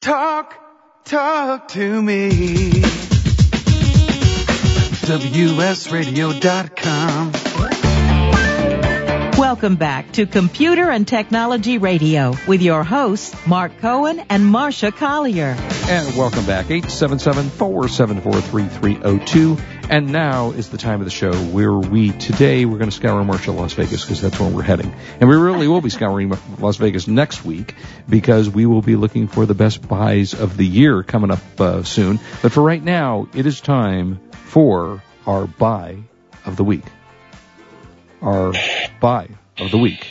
Talk, talk to me. WSRadio.com. Welcome back to Computer and Technology Radio with your hosts, Mark Cohen and Marsha Collier. And welcome back, 877-474-3302. And now is the time of the show where we, today, we're going to scour Marsha, Las Vegas, because that's where we're heading. And we really will be scouring Las Vegas next week, because we will be looking for the best buys of the year coming up uh, soon. But for right now, it is time for our buy of the week. Our buy of the week.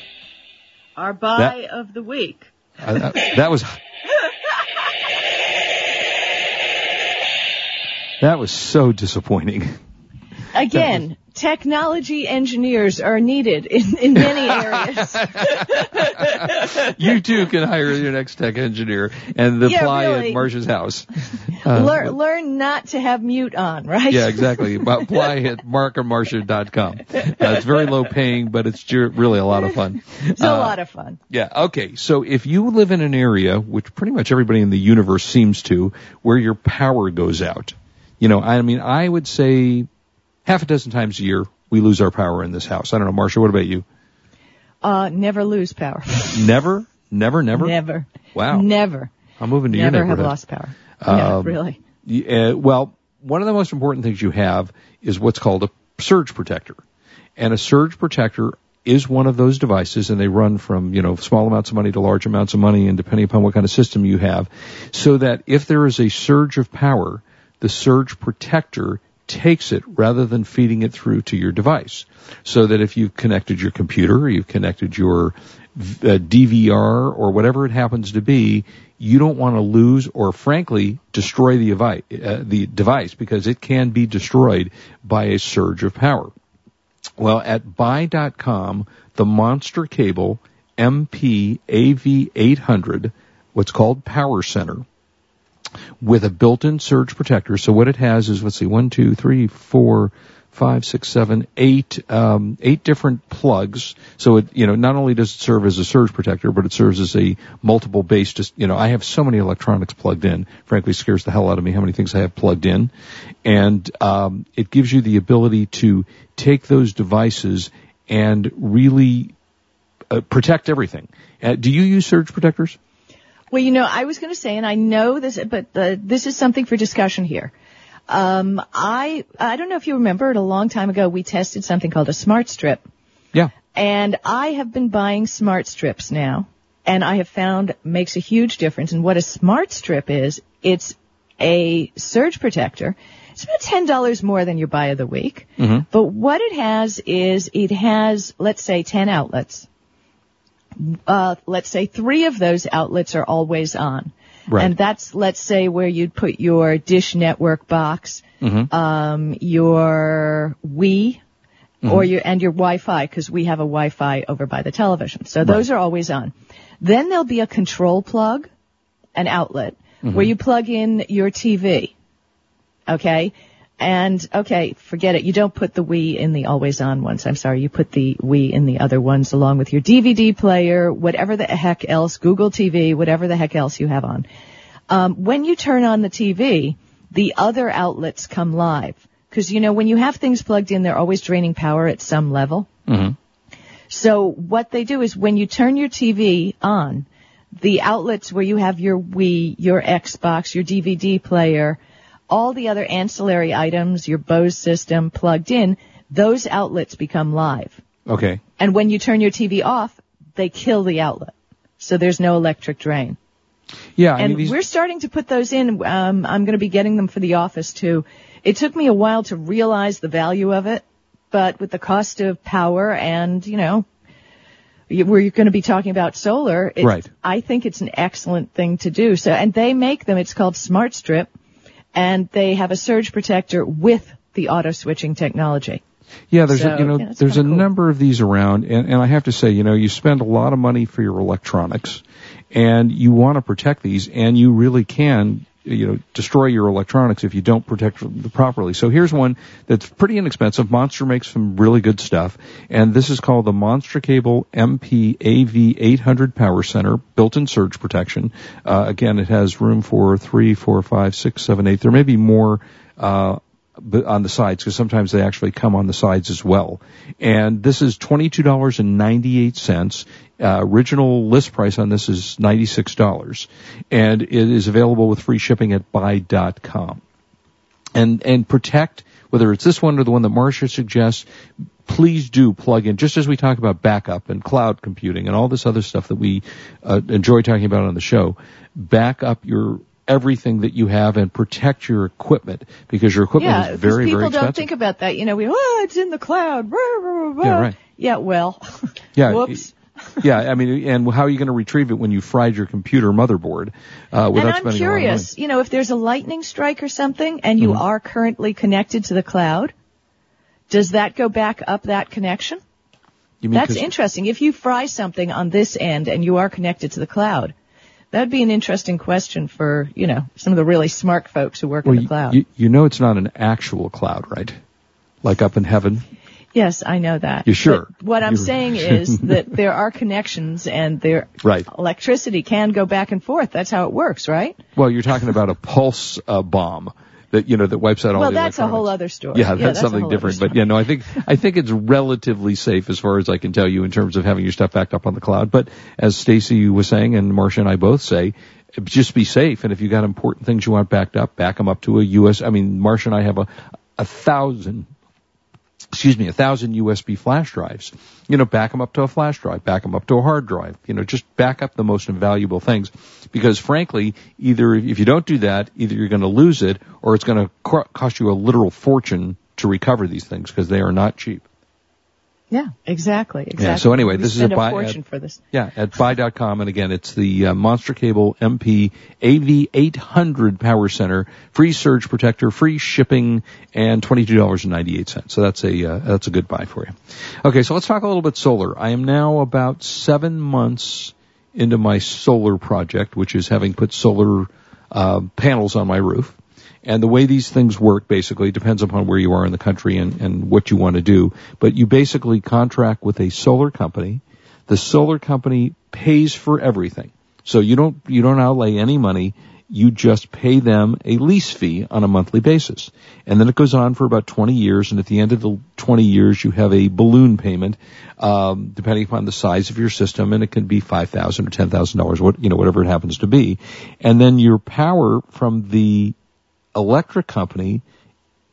Our buy That- of the week. Uh, that was that was so disappointing. Again, technology engineers are needed in, in many areas. You too can hire your next tech engineer and Yeah, apply really. at Marsh's house. Uh, learn, learn not to have mute on, right? Yeah, exactly. Apply at markandmarsha.com. Uh, it's very low paying, but it's really a lot of fun. It's a lot of fun. Yeah, okay. So if you live in an area, which pretty much everybody in the universe seems to, where your power goes out, you know, I mean, I would say half a dozen times a year we lose our power in this house. I don't know, Marsha, what about you? Uh, never lose power. Never? Never, never? Never. Wow. Never. I'm moving to Never your have lost power. yeah, Um, really. Yeah, well, one of the most important things you have is what's called a surge protector. And a surge protector is one of those devices and they run from, you know, small amounts of money to large amounts of money and depending upon what kind of system you have. So that if there is a surge of power, the surge protector takes it rather than feeding it through to your device. So that if you've connected your computer or you've connected your uh, DVR or whatever it happens to be, you don't want to lose or frankly destroy the, uh, the device because it can be destroyed by a surge of power. Well, at buy.com, the monster cable MPAV800, what's called Power Center, with a built-in surge protector. So what it has is, let's see, one, two, three, four, five, six, seven, eight, um, eight different plugs. So it, you know, not only does it serve as a surge protector, but it serves as a multiple base. Just, you know, I have so many electronics plugged in. Frankly, scares the hell out of me how many things I have plugged in. And, um, it gives you the ability to take those devices and really uh, protect everything. Uh, do you use surge protectors? Well, you know, I was going to say, and I know this, but uh, this is something for discussion here. Um, I I don't know if you remember it a long time ago. We tested something called a smart strip, Yeah. and I have been buying smart strips now, and I have found makes a huge difference. And what a smart strip is, it's a surge protector. It's about ten dollars more than your buy of the week, but what it has is it has, let's say, ten outlets. Uh, let's say three of those outlets are always on. Right. And that's, let's say, where you'd put your Dish Network box, um, your Wii, or your, and your Wi-Fi, because we have a Wi-Fi over by the television. So those are always on. Then there'll be a control plug, an outlet, where you plug in your TV. Okay? And, okay, forget it. You don't put the Wii in the always on ones. I'm sorry. You put the Wii in the other ones along with your DVD player, whatever the heck else, Google TV, whatever the heck else you have on. Um, when you turn on the TV, the other outlets come live. Cause you know, when you have things plugged in, they're always draining power at some level. So what they do is when you turn your TV on, the outlets where you have your Wii, your Xbox, your DVD player, all the other ancillary items, your Bose system plugged in, those outlets become live. Okay. And when you turn your TV off, they kill the outlet. So there's no electric drain. Yeah. I And mean, these, we're starting to put those in. Um, I'm going to be getting them for the office too. It took me a while to realize the value of it, but with the cost of power and, you know, we're going to be talking about solar. It's, Right. I think it's an excellent thing to do. So, and they make them. It's called Smart Strip, and they have a surge protector with the auto switching technology. Yeah, there's So, a, you know yeah, there's a cool. number of these around, and, and I have to say, you know, you spend a lot of money for your electronics, and you want to protect these, and you really can you know, destroy your electronics if you don't protect them properly. So here's one that's pretty inexpensive. Monster makes some really good stuff, and this is called the Monster Cable MPAV800 Power Center, built-in surge protection. Uh, again, it has room for three, four, five, six, seven, eight. There may be more. Uh, on the sides because sometimes they actually come on the sides as well. And this is $22.98. Uh, original list price on this is $96. And it is available with free shipping at buy.com. And, and protect, whether it's this one or the one that Marsha suggests, please do plug in, just as we talk about backup and cloud computing and all this other stuff that we uh, enjoy talking about on the show, back up your everything that you have and protect your equipment because your equipment yeah, is very, people very expensive. don't think about that. You know, we, oh, it's in the cloud. Yeah, right. Yeah, well. Yeah. Whoops. yeah, I mean, and how are you going to retrieve it when you fried your computer motherboard uh, without and I'm curious, you know, if there's a lightning strike or something and you Mhm. are currently connected to the cloud, does that go back up that connection? You mean That's interesting. If you fry something on this end and you are connected to the cloud, that'd be an interesting question for, you know, some of the really smart folks who work well, in the cloud. You, you know it's not an actual cloud, right? Like up in heaven. yes, I know that. You sure? But what I'm You're- saying is that there are connections and there Right. electricity can go back and forth. That's how it works, right? Well, you're talking about a pulse uh, bomb that you know that wipes out all well, the that's a whole other story. Yeah, that's a something different. But yeah, no, I think I think it's relatively safe as far as I can tell you in terms of having your stuff backed up on the cloud. But as Stacy was saying, and Marsha and I both say, just be safe. And if you got important things you want backed up, back them up to a US. I mean, Marsha and I have a a thousand. Excuse me, a thousand USB flash drives. You know, back them up to a flash drive, back them up to a hard drive. You know, just back up the most invaluable things. Because frankly, either if you don't do that, either you're going to lose it or it's going to co- cost you a literal fortune to recover these things because they are not cheap. Yeah, exactly. Exactly. so anyway, We this is a buy- fortune for this. Yeah, at buy.com. And again, it's the uh, Monster Cable MP AV800 Power Center, free surge protector, free shipping, and $22.98. So that's a, uh, that's a good buy for you. Okay, so let's talk a little bit solar. I am now about seven months into my solar project, which is having put solar, uh, panels on my roof. And the way these things work basically depends upon where you are in the country and, and what you want to do. But you basically contract with a solar company. The solar company pays for everything. So you don't, you don't outlay any money. You just pay them a lease fee on a monthly basis. And then it goes on for about 20 years. And at the end of the 20 years, you have a balloon payment, um, depending upon the size of your system. And it can be 5000 or $10,000, what, you know, whatever it happens to be. And then your power from the electric company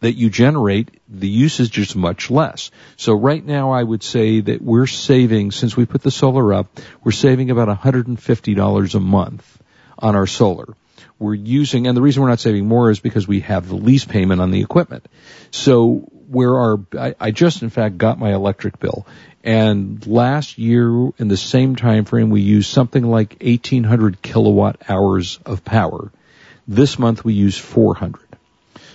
that you generate, the usage is much less. So right now I would say that we're saving, since we put the solar up, we're saving about $150 a month on our solar. We're using, and the reason we're not saving more is because we have the lease payment on the equipment. So where our, I, I just in fact got my electric bill. And last year in the same time frame we used something like 1800 kilowatt hours of power. This month we use 400.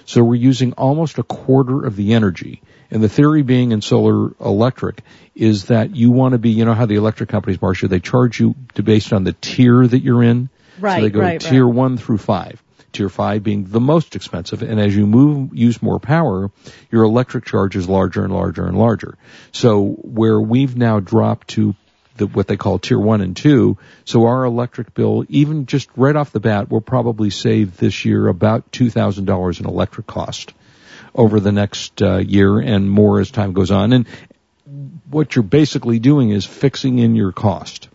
So we're using almost a quarter of the energy. And the theory being in solar electric is that you want to be, you know how the electric companies, Marsha, they charge you to based on the tier that you're in. Right, So they go right, tier right. one through five. Tier five being the most expensive. And as you move, use more power, your electric charge is larger and larger and larger. So where we've now dropped to the, what they call tier one and two. So our electric bill, even just right off the bat, will probably save this year about $2,000 in electric cost over the next uh, year and more as time goes on. And what you're basically doing is fixing in your cost.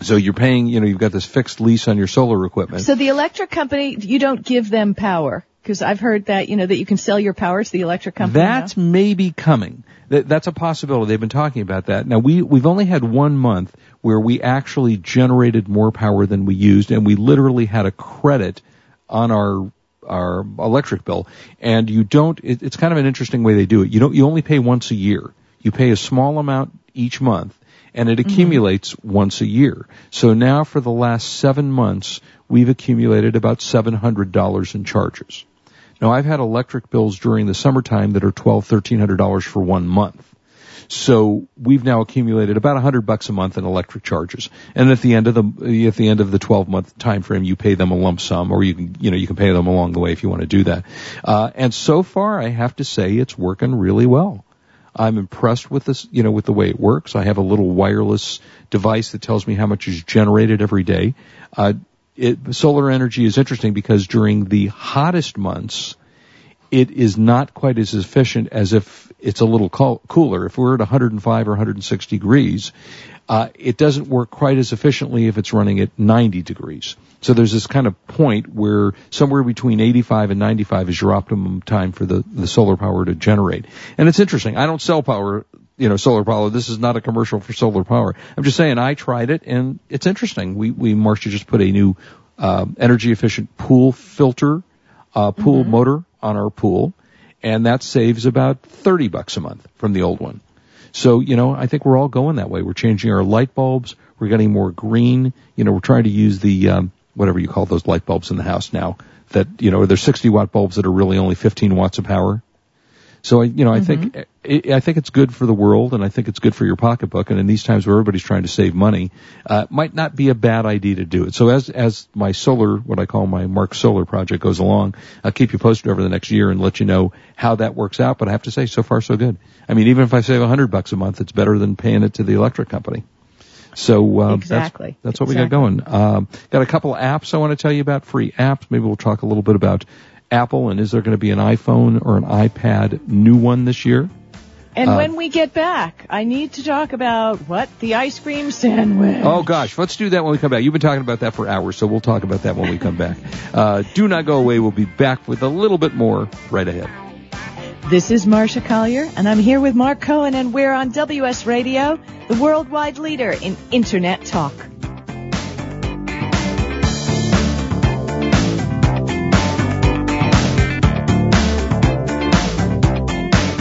So you're paying, you know, you've got this fixed lease on your solar equipment. So the electric company, you don't give them power because I've heard that you know that you can sell your power to the electric company. now. That's maybe coming. That, that's a possibility. They've been talking about that. Now we we've only had one month where we actually generated more power than we used, and we literally had a credit on our our electric bill. And you don't. It, it's kind of an interesting way they do it. You don't. You only pay once a year. You pay a small amount each month, and it mm-hmm. accumulates once a year. So now for the last seven months, we've accumulated about seven hundred dollars in charges. Now I've had electric bills during the summertime that are twelve, thirteen hundred dollars for one month. So we've now accumulated about a hundred bucks a month in electric charges. And at the end of the, at the end of the 12 month time frame, you pay them a lump sum or you can, you know, you can pay them along the way if you want to do that. Uh, and so far I have to say it's working really well. I'm impressed with this, you know, with the way it works. I have a little wireless device that tells me how much is generated every day. Uh, it, solar energy is interesting because during the hottest months, it is not quite as efficient as if it's a little cooler. If we're at 105 or 106 degrees, uh, it doesn't work quite as efficiently if it's running at 90 degrees. So there's this kind of point where somewhere between 85 and 95 is your optimum time for the, the solar power to generate. And it's interesting. I don't sell power, you know, solar power. This is not a commercial for solar power. I'm just saying I tried it and it's interesting. We, we, Marsha just put a new, uh, energy efficient pool filter, uh, pool mm-hmm. motor on our pool and that saves about 30 bucks a month from the old one. So, you know, I think we're all going that way. We're changing our light bulbs. We're getting more green. You know, we're trying to use the, um, whatever you call those light bulbs in the house now that, you know, they're 60 watt bulbs that are really only 15 watts of power. So I, you know, I mm-hmm. think I think it's good for the world, and I think it's good for your pocketbook. And in these times where everybody's trying to save money, uh, might not be a bad idea to do it. So as as my solar, what I call my Mark Solar project goes along, I'll keep you posted over the next year and let you know how that works out. But I have to say, so far so good. I mean, even if I save a hundred bucks a month, it's better than paying it to the electric company. So uh, exactly. that's, that's what exactly. we got going. Um, got a couple apps I want to tell you about, free apps. Maybe we'll talk a little bit about Apple, and is there going to be an iPhone or an iPad new one this year? And uh, when we get back, I need to talk about what the ice cream sandwich. Oh gosh, let's do that when we come back. You've been talking about that for hours, so we'll talk about that when we come back. Uh, do not go away. We'll be back with a little bit more right ahead. This is Marsha Collier, and I'm here with Mark Cohen, and we're on WS Radio, the worldwide leader in Internet talk.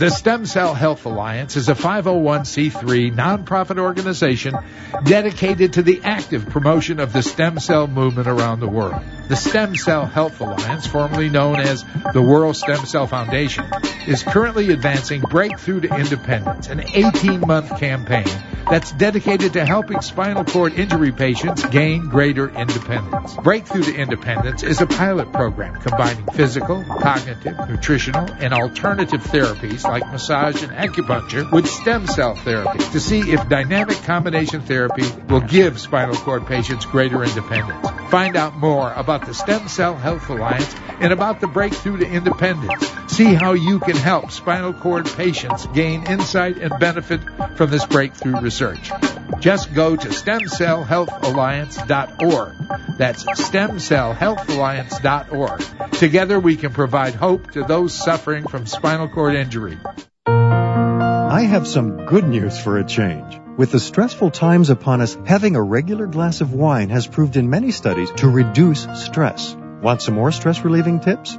The Stem Cell Health Alliance is a 501c3 nonprofit organization dedicated to the active promotion of the stem cell movement around the world. The Stem Cell Health Alliance, formerly known as the World Stem Cell Foundation, is currently advancing Breakthrough to Independence, an 18-month campaign that's dedicated to helping spinal cord injury patients gain greater independence. Breakthrough to Independence is a pilot program combining physical, cognitive, nutritional, and alternative therapies like massage and acupuncture with stem cell therapy to see if dynamic combination therapy will give spinal cord patients greater independence. Find out more about the Stem Cell Health Alliance and about the Breakthrough to Independence. See how you can help spinal cord patients gain insight and benefit from this breakthrough research. Just go to stemcellhealthalliance.org. That's stemcellhealthalliance.org. Together we can provide hope to those suffering from spinal cord injury. I have some good news for a change. With the stressful times upon us, having a regular glass of wine has proved in many studies to reduce stress. Want some more stress relieving tips?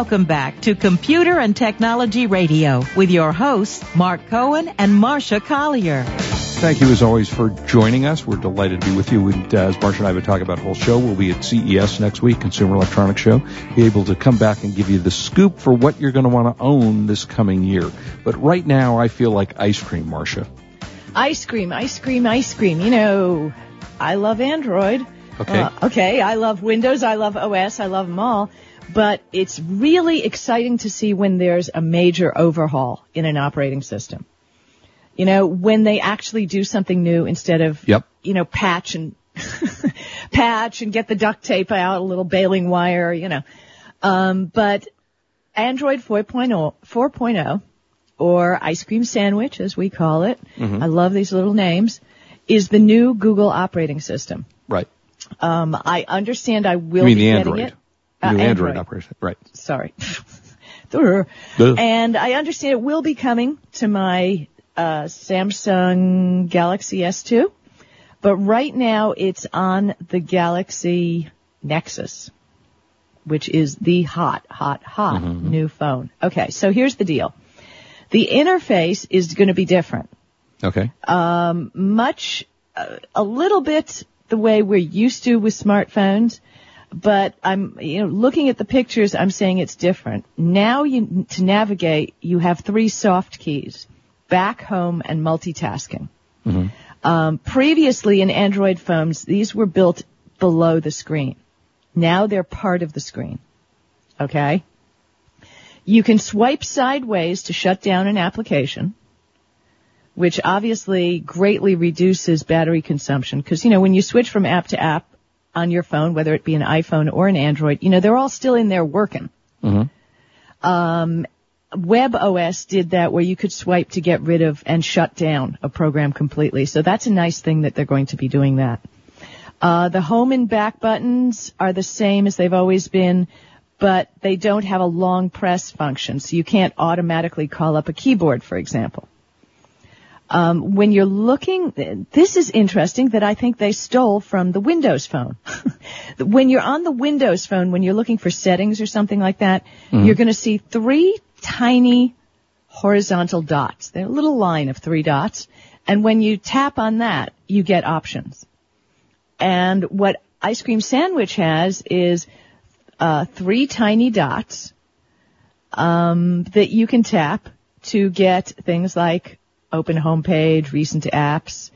Welcome back to Computer and Technology Radio with your hosts, Mark Cohen and Marsha Collier. Thank you as always for joining us. We're delighted to be with you. And uh, as Marsha and I have been talking about the whole show, we'll be at CES next week, Consumer Electronics Show, be able to come back and give you the scoop for what you're going to want to own this coming year. But right now, I feel like ice cream, Marsha. Ice cream, ice cream, ice cream. You know, I love Android. Okay. Uh, okay, I love Windows, I love OS, I love them all. But it's really exciting to see when there's a major overhaul in an operating system. You know, when they actually do something new instead of, Yep. you know, patch and patch and get the duct tape out, a little baling wire, you know. Um, but Android 4.0, 4.0 or ice cream sandwich as we call it. Mm-hmm. I love these little names is the new Google operating system. Right. Um, I understand I will You mean be the getting Android? it. Uh, new Android Android. operation. Right. Sorry. And I understand it will be coming to my uh, Samsung Galaxy S2, but right now it's on the Galaxy Nexus, which is the hot, hot, hot Mm-hmm. new phone. Okay, so here's the deal. The interface is going to be different Okay. much, uh, a little bit the way we're used to with smartphones, but I'm, you know, looking at the pictures, I'm saying it's different. Now you, to navigate, you have three soft keys, back, home, and multitasking. Um, previously in Android phones, these were built below the screen. Now they're part of the screen. Okay? You can swipe sideways to shut down an application which obviously greatly reduces battery consumption. Because, you know, when you switch from app to app on your phone, whether it be an iPhone or an Android, you know, they're all still in there working. Um, Web OS did that where you could swipe to get rid of and shut down a program completely. So that's a nice thing that they're going to be doing that. Uh, the home and back buttons are the same as they've always been, but they don't have a long press function. So you can't automatically call up a keyboard, for example um, when you're looking, this is interesting that I think they stole from the Windows phone. when you're on the Windows phone, when you're looking for settings or something like that, you're going to see three tiny horizontal dots. They're a little line of three dots. And when you tap on that, you get options. And what Ice Cream Sandwich has is uh, three tiny dots um, that you can tap to get things like open homepage, recent apps,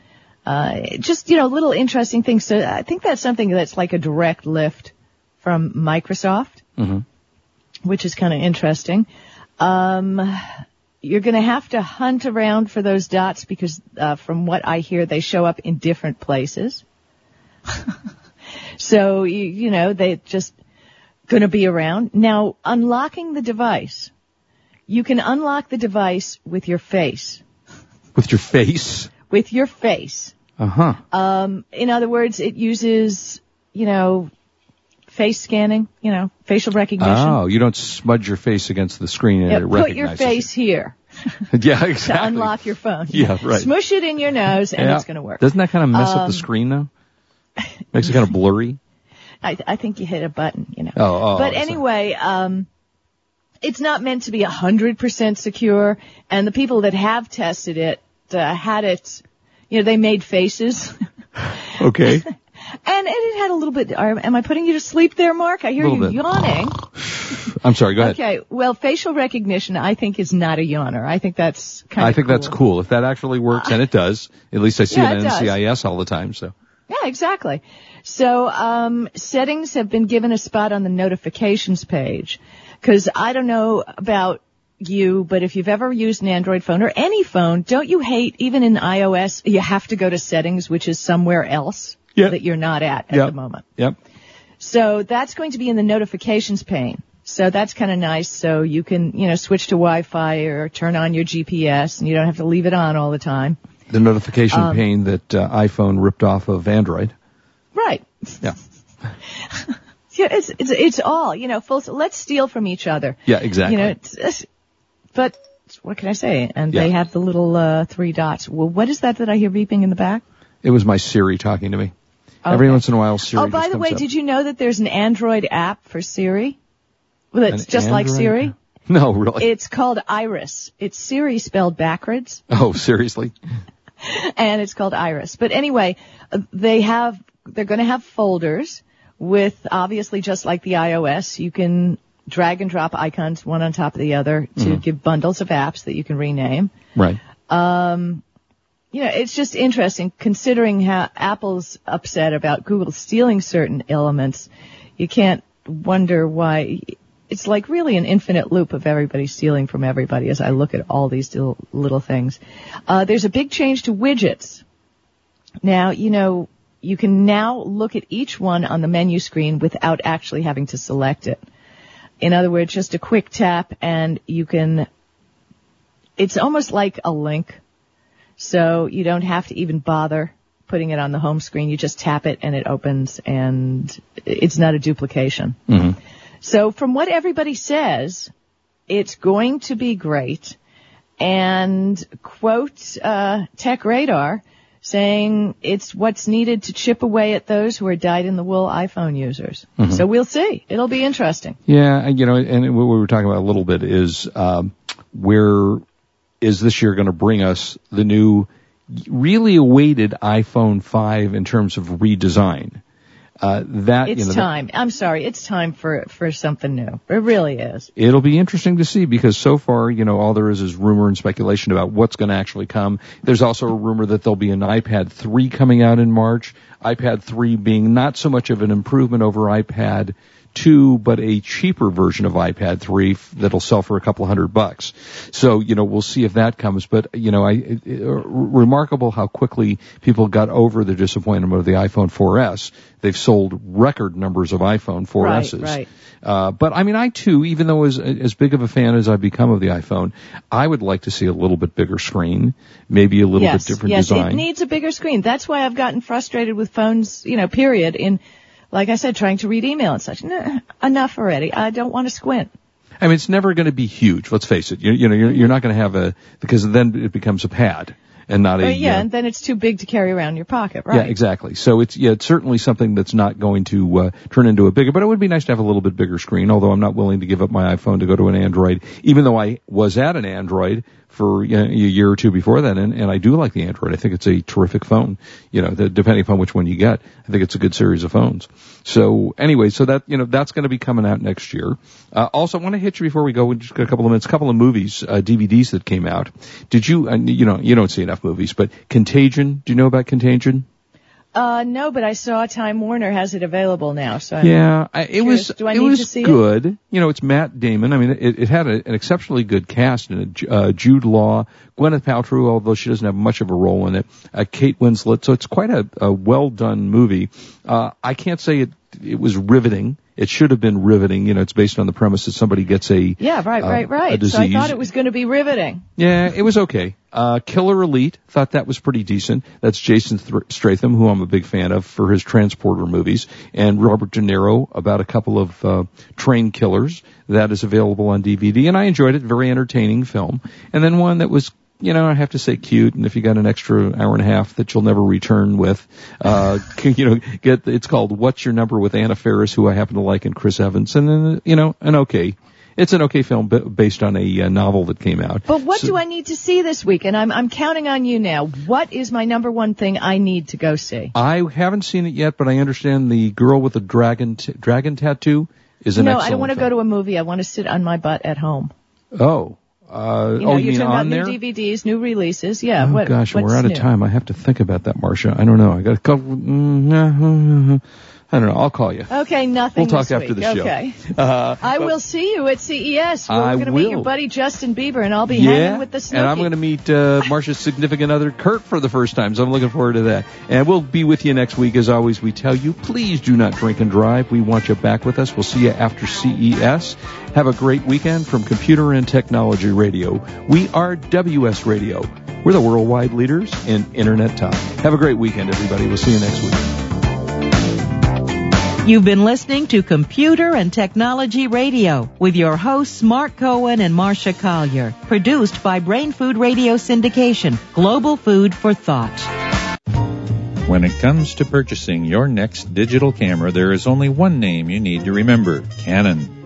uh, just you know little interesting things. So I think that's something that's like a direct lift from Microsoft, which is kind of interesting. Um, you're going to have to hunt around for those dots because, uh, from what I hear, they show up in different places. so you, you know they just going to be around. Now unlocking the device, you can unlock the device with your face. With your face. With your face. Uh huh. Um, in other words, it uses, you know, face scanning, you know, facial recognition. Oh, you don't smudge your face against the screen and Yeah, it put your face here You. Yeah, to exactly. unlock your phone. Yeah, right. Smush it in your nose and Yeah. it's going to work. Doesn't that kind of mess up Um, the screen though? Makes it kind of blurry. I, I think you hit a button, you know. Oh, oh, but anyway, um, it's not meant to be 100% secure, and the people that have tested it uh, had it, you know, they made faces, Okay. and, and it had a little bit. Are, am I putting you to sleep there, Mark? I hear you bit. yawning. I'm sorry. Go ahead. Okay, well, facial recognition, I think, is not a yawner. I think that's kind I of think that's cool. If that actually works, and it does. At least I see Yeah, it in does. NCIS all the time. So. Yeah, exactly. So um, settings have been given a spot on the notifications page because I don't know about you, but if you've ever used an Android phone or any phone, don't you hate even in iOS you have to go to settings, which is somewhere else Yeah. that you're not at at Yeah. the moment. Yep. So that's going to be in the notifications pane. So that's kind of nice. So you can, you know, switch to Wi-Fi or turn on your GPS and you don't have to leave it on all the time. The notification Um, pane that uh, iPhone ripped off of Android. Right. Yeah. Yeah, it's, it's, it's all, you know, full, let's steal from each other. Yeah, exactly. You know, but what can I say? And Yeah. they have the little, uh, three dots. Well, what is that that I hear beeping in the back? It was my Siri talking to me. Every once in a while, Siri oh, by the way, up. did you know that there's an Android app for Siri? Well, it's An just like Siri. No, really. It's called Iris. It's Siri spelled backwards, oh, seriously? and it's called Iris. But anyway, uh, they have, they're going to have folders with obviously just like the iOS, you can drag and drop icons one on top of the other to Mm-hmm. give bundles of apps that you can rename. Right. you know, it's just interesting considering how Apple's upset about Google stealing certain elements. You can't wonder why. It's like really an infinite loop of everybody stealing from everybody as I look at all these little, little things. Uh, there's a big change to widgets. Now, you know, you can now look at each one on the menu screen without actually having to select it. In other words, just a quick tap and you can, it's almost like a link. So you don't have to even bother putting it on the home screen. You just tap it and it opens and it's not a duplication. So from what everybody says, it's going to be great. And quote, uh, Tech Radar saying it's what's needed to chip away at those who are dyed in the wool iPhone users. So we'll see. It'll be interesting. Yeah, you know, and what we were talking about a little bit is um, where is this year going to bring us the new, really awaited iPhone 5 in terms of redesign? Uh, that It's you know, that- time. I'm sorry. It's time for, for something new. It really is. it'll be interesting to see because so far, you know, all there is is rumor and speculation about what's going to actually come. There's also a rumor that there'll be an iPad 3 coming out in March. iPad 3 being not so much of an improvement over iPad 2, but a cheaper version of iPad 3 that'll sell for a couple hundred bucks. So, you know, we'll see if that comes. But, you know, I, it, it, uh, remarkable how quickly people got over the disappointment of the iPhone 4S. They've sold record numbers of iPhone 4Ss. right. Uh, but I mean, I too, even though as as big of a fan as I've become of the iPhone, I would like to see a little bit bigger screen, maybe a little yes, bit different yes, design. it needs a bigger screen. That's why I've gotten frustrated with phones, you know, period, in, like I said, trying to read email and such. Nah, enough already. I don't want to squint. I mean, it's never going to be huge. Let's face it. You, you know, you're, you're not going to have a because then it becomes a pad and not a. Yeah, uh, and then it's too big to carry around in your pocket, right? Yeah, exactly. So it's yeah, it's certainly something that's not going to uh, turn into a bigger. But it would be nice to have a little bit bigger screen. Although I'm not willing to give up my iPhone to go to an Android, even though I was at an Android for you know, a year or two before that, and, and I do like the Android. I think it's a terrific phone. You know, the, depending upon which one you get, I think it's a good series of phones. So anyway, so that you know that's going to be coming out next year. Uh, also, I want to hit you before we go. We just got a couple of minutes. A couple of movies, uh, DVDs that came out. Did you? Uh, you know, you don't see enough movies, but Contagion. Do you know about Contagion? Uh, no, but I saw Time Warner has it available now, so I'm, Yeah, I, it was. Do I it need was to see it? good. You know, it's Matt Damon. I mean, it, it had a, an exceptionally good cast in it. Uh, Jude Law, Gwyneth Paltrow, although she doesn't have much of a role in it. Uh, Kate Winslet. So it's quite a, a well done movie. Uh, I can't say it it was riveting. It should have been riveting. You know, it's based on the premise that somebody gets a yeah, right, uh, right, right. So I thought it was going to be riveting. Yeah, it was okay. Uh, Killer Elite, thought that was pretty decent. That's Jason Thr- Stratham, who I'm a big fan of for his Transporter movies, and Robert De Niro about a couple of uh, train killers. That is available on DVD, and I enjoyed it. Very entertaining film. And then one that was you know, I have to say cute, and if you got an extra hour and a half that you'll never return with, uh, you know, get, it's called What's Your Number with Anna Faris, who I happen to like, and Chris Evans, and then, you know, an okay, it's an okay film based on a uh, novel that came out. But what So- do I need to see this week? And I'm I'm counting on you now. What is my number one thing I need to go see? I haven't seen it yet, but I understand the girl with the dragon t- dragon tattoo is an no, I don't want to go to a movie. I want to sit on my butt at home. Oh, uh, You oh, know, oh, you're you mean talking about there? new DVDs, new releases. Yeah. Oh what, gosh, we're out of time. I have to think about that, Marsha. I don't know. I got a couple. Mm, mm, mm, I don't know. I'll call you. Okay, nothing. We'll talk after week. the show. Okay. Uh, I will see you at CES. We're going to meet your buddy Justin Bieber, and I'll be yeah, hanging with the Snooki. and I'm going to meet uh, Marsha's significant other, Kurt, for the first time. So I'm looking forward to that. And we'll be with you next week. As always, we tell you, please do not drink and drive. We want you back with us. We'll see you after CES. Have a great weekend from Computer and Technology Radio. We are WS Radio. We're the worldwide leaders in Internet talk. Have a great weekend, everybody. We'll see you next week. You've been listening to Computer and Technology Radio with your hosts Mark Cohen and Marsha Collier. Produced by Brain Food Radio Syndication, Global Food for Thought. When it comes to purchasing your next digital camera, there is only one name you need to remember Canon.